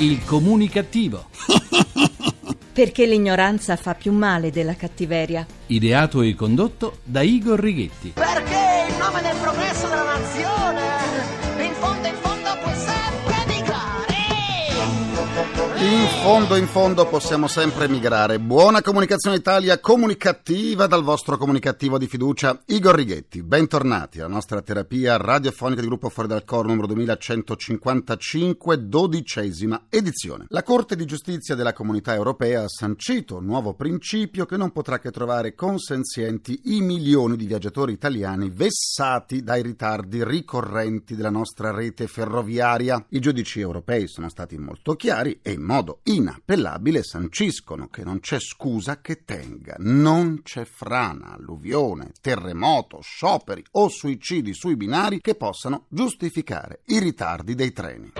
Il comunicativo. Perché l'ignoranza fa più male della cattiveria. Ideato e condotto da Igor Righetti. Perché in nome del progresso della nazione, In fondo, in fondo possiamo sempre migrare. Buona comunicazione Italia, comunicativa dal vostro comunicativo di fiducia Igor Righetti. Bentornati alla nostra terapia radiofonica di gruppo Fuori dal Coro numero 2155, dodicesima edizione. La Corte di Giustizia della Comunità Europea ha sancito un nuovo principio che non potrà che trovare consenzienti i milioni di viaggiatori italiani vessati dai ritardi ricorrenti della nostra rete ferroviaria. I giudici europei sono stati molto chiari e modo inappellabile sanciscono che non c'è scusa che tenga, non c'è frana, alluvione, terremoto, scioperi o suicidi sui binari che possano giustificare i ritardi dei treni.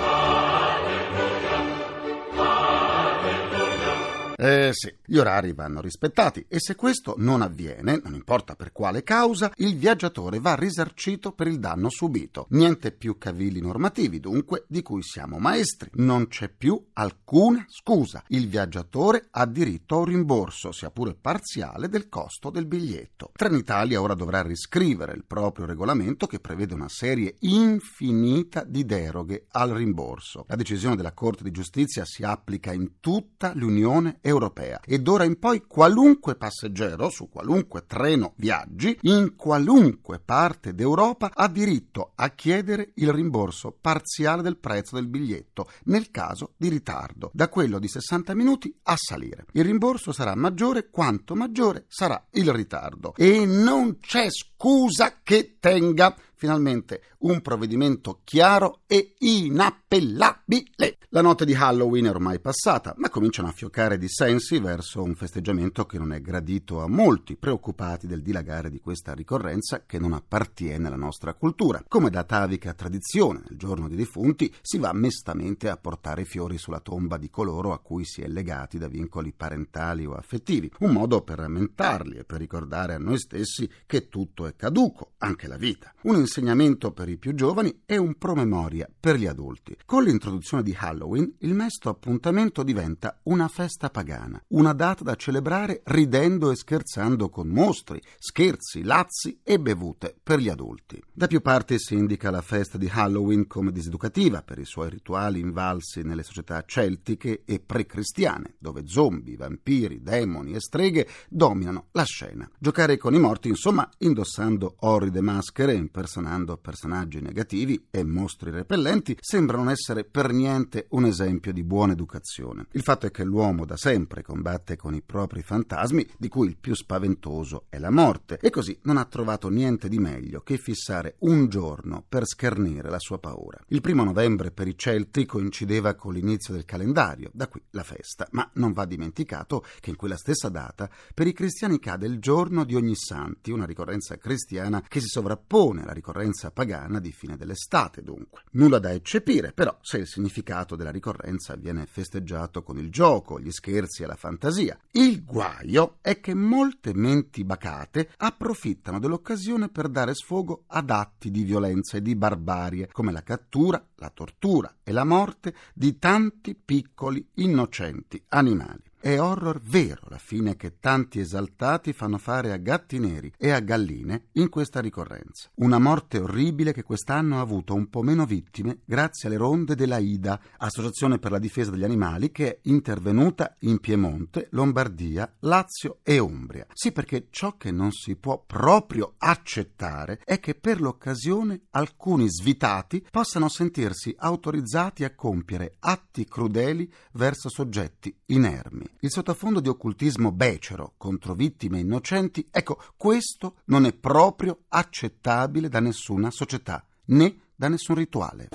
Eh sì, gli orari vanno rispettati e se questo non avviene, non importa per quale causa, il viaggiatore va risarcito per il danno subito. Niente più cavilli normativi, dunque, di cui siamo maestri. Non c'è più alcuna scusa. Il viaggiatore ha diritto a un rimborso, sia pure parziale, del costo del biglietto. Trenitalia ora dovrà riscrivere il proprio regolamento che prevede una serie infinita di deroghe al rimborso. La decisione della Corte di Giustizia si applica in tutta l'Unione Europea europea. E d'ora in poi qualunque passeggero su qualunque treno viaggi in qualunque parte d'Europa ha diritto a chiedere il rimborso parziale del prezzo del biglietto nel caso di ritardo, da quello di 60 minuti a salire. Il rimborso sarà maggiore quanto maggiore sarà il ritardo. E non c'è scusa che tenga finalmente un provvedimento chiaro e inappellabile. La notte di Halloween è ormai passata, ma cominciano a fioccare dissensi verso un festeggiamento che non è gradito a molti, preoccupati del dilagare di questa ricorrenza che non appartiene alla nostra cultura. Come da atavica tradizione, nel giorno dei defunti si va mestamente a portare fiori sulla tomba di coloro a cui si è legati da vincoli parentali o affettivi, un modo per rammentarli e per ricordare a noi stessi che tutto è caduco, anche la vita. Un insegnamento per i più giovani e un promemoria per gli adulti. Con l'introduzione di Halloween, il mesto appuntamento diventa una festa pagana, una data da celebrare ridendo e scherzando con mostri, scherzi, lazzi e bevute per gli adulti. Da più parti si indica la festa di Halloween come diseducativa per i suoi rituali invalsi nelle società celtiche e pre-cristiane, dove zombie, vampiri, demoni e streghe dominano la scena. Giocare con i morti, insomma, indossando orride maschere, impersonando impersonando personaggi negativi e mostri repellenti, sembra non essere per niente un esempio di buona educazione. Il fatto è che l'uomo da sempre combatte con i propri fantasmi, di cui il più spaventoso è la morte, e così non ha trovato niente di meglio che fissare un giorno per schernire la sua paura. Il primo novembre per i Celti coincideva con l'inizio del calendario, da qui la festa, ma non va dimenticato che in quella stessa data per i cristiani cade il giorno di ogni santi, una ricorrenza cristiana che si sovrappone alla ricorrenza pagana di fine dell'estate, dunque. Nulla da eccepire, però, se il significato della ricorrenza viene festeggiato con il gioco, gli scherzi e la fantasia. Il guaio è che molte menti bacate approfittano dell'occasione per dare sfogo ad atti di violenza e di barbarie, come la cattura, la tortura e la morte di tanti piccoli innocenti animali. È horror vero la fine che tanti esaltati fanno fare a gatti neri e a galline in questa ricorrenza. Una morte orribile che quest'anno ha avuto un po' meno vittime grazie alle ronde della IDA, Associazione per la difesa degli animali, che è intervenuta in Piemonte, Lombardia, Lazio e Umbria. Sì, perché ciò che non si può proprio accettare è che per l'occasione alcuni svitati possano sentirsi autorizzati a compiere atti crudeli verso soggetti inermi il sottofondo di occultismo becero contro vittime innocenti, ecco, questo non è proprio accettabile da nessuna società, né da nessun rituale.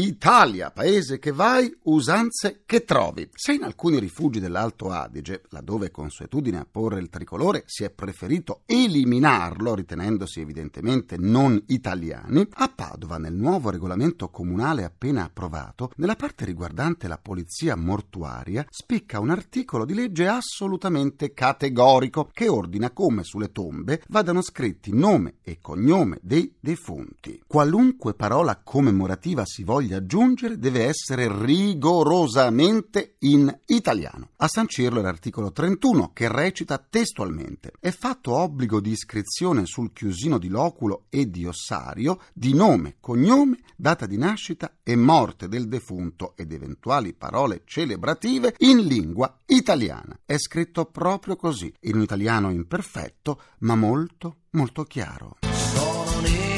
Italia, paese che vai, usanze che trovi. Se in alcuni rifugi dell'Alto Adige, laddove consuetudine a porre il tricolore si è preferito eliminarlo, ritenendosi evidentemente non italiani, a Padova, nel nuovo regolamento comunale appena approvato, nella parte riguardante la polizia mortuaria, spicca un articolo di legge assolutamente categorico che ordina come sulle tombe vadano scritti nome e cognome dei defunti. Qualunque parola commemorativa si voglia aggiungere deve essere rigorosamente in italiano. A sancirlo è l'articolo 31 che recita testualmente: è fatto obbligo di iscrizione sul chiusino di loculo e di ossario di nome, cognome, data di nascita e morte del defunto ed eventuali parole celebrative in lingua italiana. È scritto proprio così, in un italiano imperfetto, ma molto, molto chiaro. Sono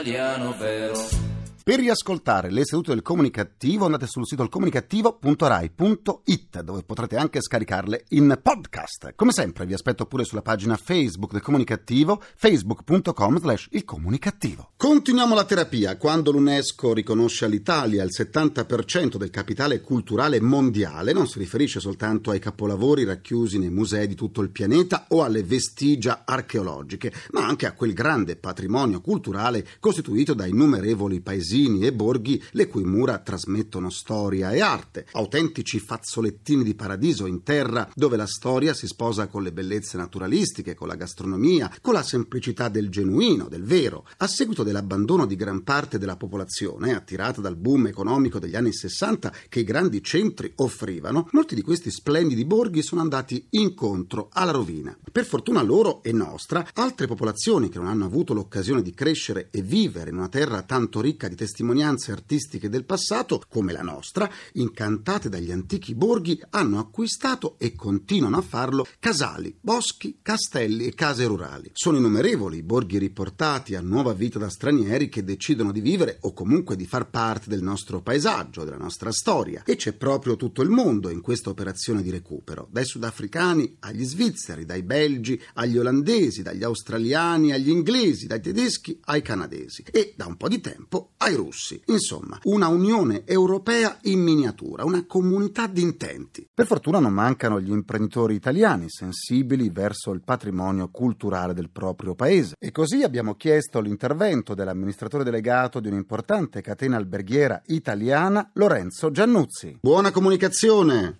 italiano vero. Per riascoltare le sedute del comunicativo andate sul sito comunicativo.rai.it dove potrete anche scaricarle in podcast. Come sempre vi aspetto pure sulla pagina Facebook del comunicativo facebook.com slash il comunicativo. Continuiamo la terapia. Quando l'UNESCO riconosce all'Italia il 70% del capitale culturale mondiale non si riferisce soltanto ai capolavori racchiusi nei musei di tutto il pianeta o alle vestigia archeologiche, ma anche a quel grande patrimonio culturale costituito da innumerevoli paesini e borghi le cui mura trasmettono storia e arte, autentici fazzolettini di paradiso in terra dove la storia si sposa con le bellezze naturalistiche, con la gastronomia, con la semplicità del genuino, del vero. A seguito dell'abbandono di gran parte della popolazione, attirata dal boom economico degli anni 60 che i grandi centri offrivano, molti di questi splendidi borghi sono andati incontro alla rovina. Per fortuna loro e nostra, altre popolazioni che non hanno avuto l'occasione di crescere e vivere in una terra tanto ricca di testimonianze artistiche del passato, come la nostra, incantate dagli antichi borghi, hanno acquistato e continuano a farlo casali, boschi, castelli e case rurali. Sono innumerevoli i borghi riportati a nuova vita da stranieri che decidono di vivere o comunque di far parte del nostro paesaggio, della nostra storia. E c'è proprio tutto il mondo in questa operazione di recupero, dai sudafricani agli svizzeri, dai belgi agli olandesi, dagli australiani agli inglesi, dai tedeschi ai canadesi e da un po' di tempo ai russi. Insomma, una Unione Europea in miniatura, una comunità di intenti. Per fortuna non mancano gli imprenditori italiani sensibili verso il patrimonio culturale del proprio paese. E così abbiamo chiesto l'intervento dell'amministratore delegato di un'importante catena alberghiera italiana, Lorenzo Giannuzzi. Buona comunicazione!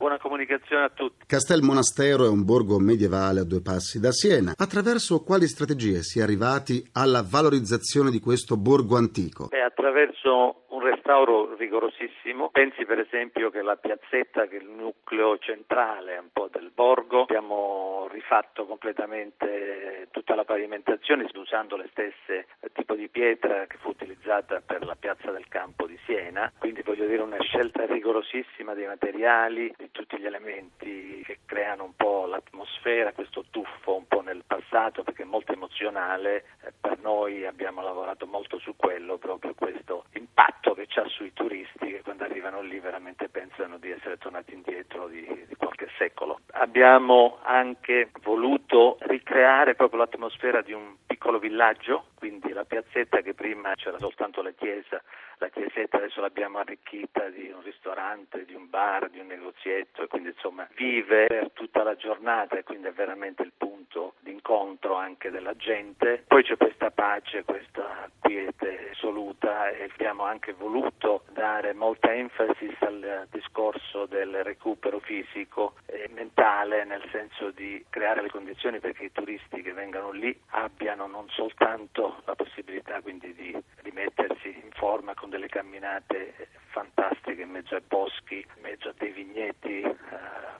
Comunicazione a tutti. Castel Monastero è un borgo medievale a due passi da Siena. Attraverso quali strategie si è arrivati alla valorizzazione di questo borgo antico? È attraverso un restauro rigorosissimo. Pensi per esempio che la piazzetta, che è il nucleo centrale un po' del borgo, abbiamo rifatto completamente tutta la pavimentazione usando le stesse tipo di pietra che fu utilizzata per la piazza del campo di Siena, quindi voglio dire una scelta rigorosissima dei materiali, di tutti gli elementi che creano un po' l'atmosfera, questo tuffo un po' nel passato perché è molto emozionale, eh, per noi abbiamo lavorato molto su quello, proprio questo impatto che c'ha sui turisti che quando arrivano lì veramente pensano di essere tornati indietro di, di qualche secolo. Abbiamo anche voluto ricreare proprio l'atmosfera di un piccolo villaggio, quindi la piazzetta che prima c'era soltanto la chiesa, la chiesetta adesso l'abbiamo arricchita di un ristorante, di un bar, di un negozietto e quindi insomma vive per tutta la giornata e quindi è veramente il punto d'incontro anche della gente. Poi c'è questa pace, questa quiete assoluta e abbiamo anche voluto dare molta enfasi al discorso del recupero fisico e mentale nel senso di creare le condizioni perché i turisti che vengano lì abbiano non soltanto la possibilità quindi di rimettersi in forma con delle camminate fantastiche in mezzo ai boschi, in mezzo a dei vigneti eh,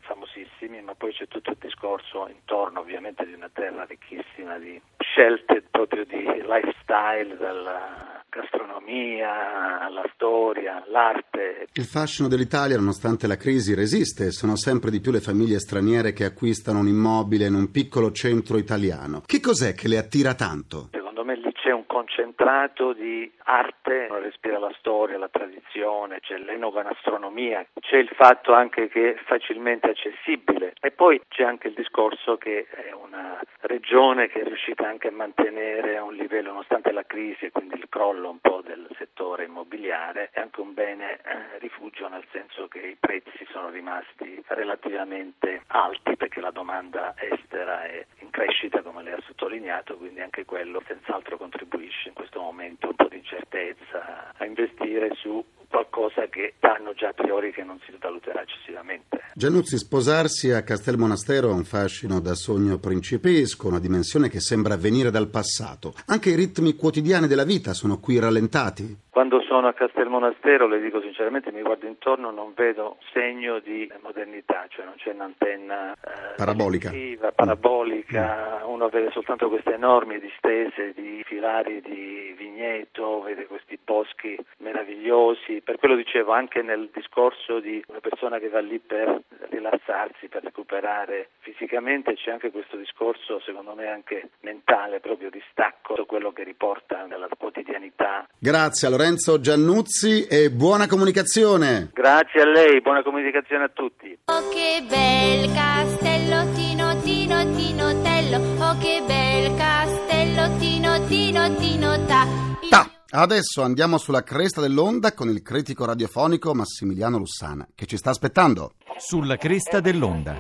famosissimi, ma poi c'è tutto il discorso intorno ovviamente di una terra ricchissima di scelte proprio di lifestyle, dalla gastronomia alla storia, all'arte. Il fascino dell'Italia, nonostante la crisi, resiste. Sono sempre di più le famiglie straniere che acquistano un immobile in un piccolo centro italiano. Che cos'è che le attira tanto? C'è un concentrato di arte, respira la storia, la tradizione, c'è l'enogastronomia, c'è il fatto anche che è facilmente accessibile. E poi c'è anche il discorso che è una regione che è riuscita anche a mantenere a un livello, nonostante la crisi e quindi il crollo un po' del settore immobiliare, è anche un bene eh, rifugio nel senso che i prezzi sono rimasti relativamente alti perché la domanda estera è in crescita come lei ha sottolineato, quindi anche quello senz'altro contribuisce in questo momento un po' di incertezza a investire su qualcosa che sanno già a priori che non si valuterà eccessivamente. Giannuzzi, sposarsi a Castel Monastero ha un fascino da sogno principesco, una dimensione che sembra venire dal passato. Anche i ritmi quotidiani della vita sono qui rallentati. Quando sono a Castel Monastero, le dico sinceramente, mi guardo intorno, non vedo segno di modernità, cioè non c'è un'antenna eh, Parabolica. parabolica, uno vede soltanto queste enormi distese di filari di vigneto, vede questi boschi meravigliosi, per quello dicevo anche nel discorso di una persona che va lì per rilassarsi, per recuperare fisicamente, c'è anche questo discorso secondo me anche mentale, proprio di stacco, quello che riporta nella quotidianità. Grazie a Lorenzo Giannuzzi e buona comunicazione. Grazie a lei, buona comunicazione a tutti. Oh che bel castello Tino Tino Tinotello Oh che bel castello Tino Tino Tinota Ta. Adesso andiamo sulla cresta dell'onda con il critico radiofonico Massimiliano Lussana, che ci sta aspettando. Sulla cresta dell'onda.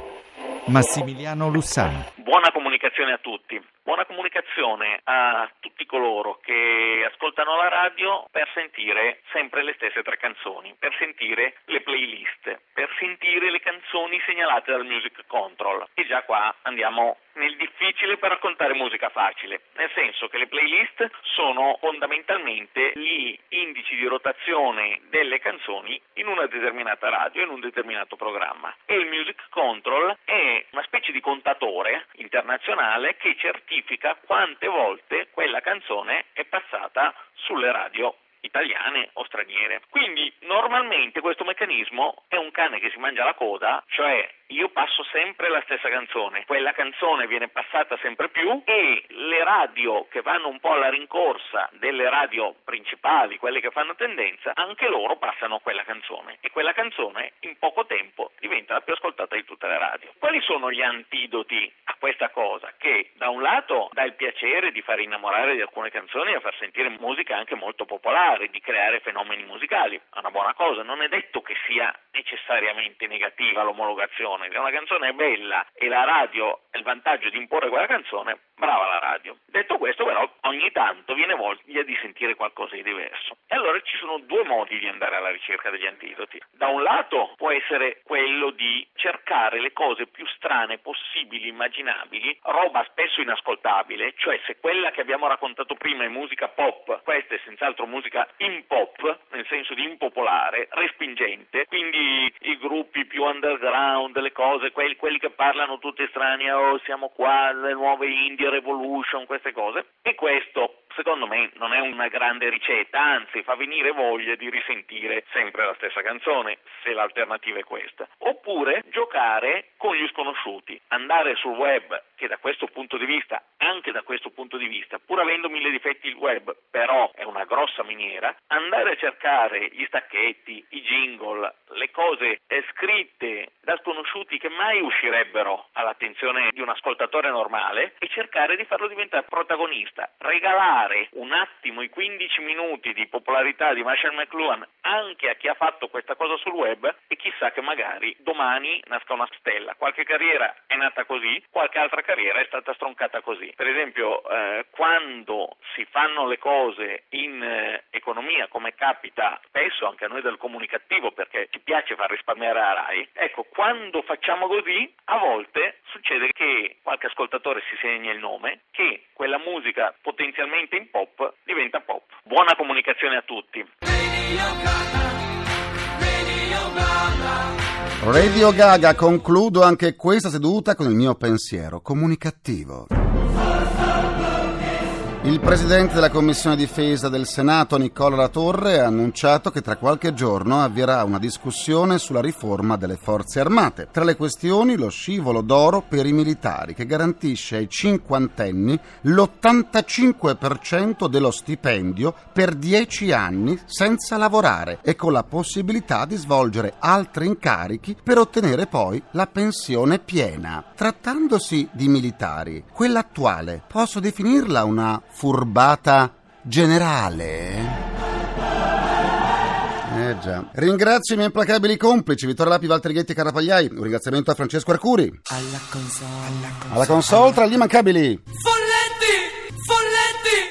Massimiliano Lussana. Buona comunicazione a tutti. Buona comunicazione a tutti coloro che ascoltano la radio per sentire sempre le stesse tre canzoni, per sentire le playlist, per sentire le canzoni segnalate dal Music Control. E già qua andiamo nel difficile per raccontare musica facile, nel senso che le playlist sono fondamentalmente gli indici di rotazione delle canzoni in una determinata radio, in un determinato programma. E il Music Control è una specie di contatore internazionale che certifica quante volte quella canzone è passata sulle radio italiane o straniere. Quindi normalmente questo meccanismo è un cane che si mangia la coda, cioè io passo sempre la stessa canzone, quella canzone viene passata sempre più e le radio che vanno un po' alla rincorsa delle radio principali, quelle che fanno tendenza, anche loro passano quella canzone e quella canzone in poco tempo diventa la più ascoltata di tutte le radio. Quali sono gli antidoti a questa cosa? Che da un lato dà il piacere di far innamorare di alcune canzoni e far sentire musica anche molto popolare, di creare fenomeni musicali, è una buona cosa, non è detto che sia necessariamente negativa l'omologazione se una canzone è bella e la radio ha il vantaggio di imporre quella canzone, brava la radio. Detto questo però ogni tanto viene voglia di sentire qualcosa di diverso. E allora ci sono due modi di andare alla ricerca degli antidoti. Da un lato può essere quello di cercare le cose più strane possibili, immaginabili, roba spesso inascoltabile, cioè se quella che abbiamo raccontato prima è musica pop, questa è senz'altro musica in pop, nel senso di impopolare, respingente, quindi i gruppi più underground, le cose, quelli, quelli che parlano tutti strani, oh siamo qua, le nuove Indie Revolution, queste cose, e questo secondo me non è una grande ricetta, anzi fa venire voglia di risentire sempre la stessa canzone, se l'alternativa è questa. Oppure giocare con gli sconosciuti, andare sul web, che da questo punto di vista, anche da questo punto di vista, pur avendo mille difetti il web, però è una grossa miniera, andare a cercare gli stacchetti, i jingle, le cose scritte da sconosciuti che mai uscirebbero all'attenzione di un ascoltatore normale e cercare di farlo diventare protagonista, regalare dare un attimo i 15 minuti di popolarità di Marshall McLuhan anche a chi ha fatto questa cosa sul web e chissà che magari domani nasca una stella. Qualche carriera è nata così, qualche altra carriera è stata stroncata così. Per esempio, eh, quando si fanno le cose in eh, economia, come capita spesso anche a noi del comunicativo, perché ci piace far risparmiare a RAI, ecco, quando facciamo così, a volte succede che qualche ascoltatore si segna il nome, che musica potenzialmente in pop diventa pop. Buona comunicazione a tutti. Radio Gaga, concludo anche questa seduta con il mio pensiero comunicativo. Il presidente della Commissione Difesa del Senato, Nicola Latorre, ha annunciato che tra qualche giorno avvierà una discussione sulla riforma delle forze armate. Tra le questioni lo scivolo d'oro per i militari, che garantisce ai cinquantenni l'85% dello stipendio per 10 anni senza lavorare e con la possibilità di svolgere altri incarichi per ottenere poi la pensione piena. Trattandosi di militari, quella attuale, posso definirla una furbata generale? Eh già. Ringrazio i miei implacabili complici, Vittorio Lapi, Valtteri Ghetti e Carapagliai. Un ringraziamento a Francesco Arcuri. Alla console. Alla console tra gli immancabili.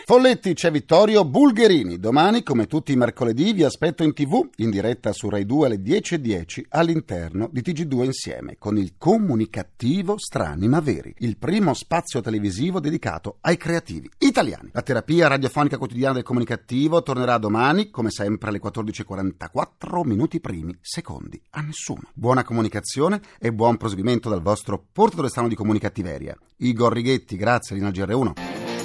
Folletti! C'è Vittorio Bulgherini. Domani, come tutti i mercoledì, vi aspetto in tv, in diretta su Rai 2 alle 10.10 all'interno di TG2 Insieme, con il comunicativo Strani ma Veri, il primo spazio televisivo dedicato ai creativi italiani. La terapia radiofonica quotidiana del comunicativo tornerà domani, come sempre alle 14.44 minuti primi, secondi a nessuno. Buona comunicazione e buon proseguimento dal vostro portatore strano di comunicattiveria. Igor Righetti, grazie, Lina GR1.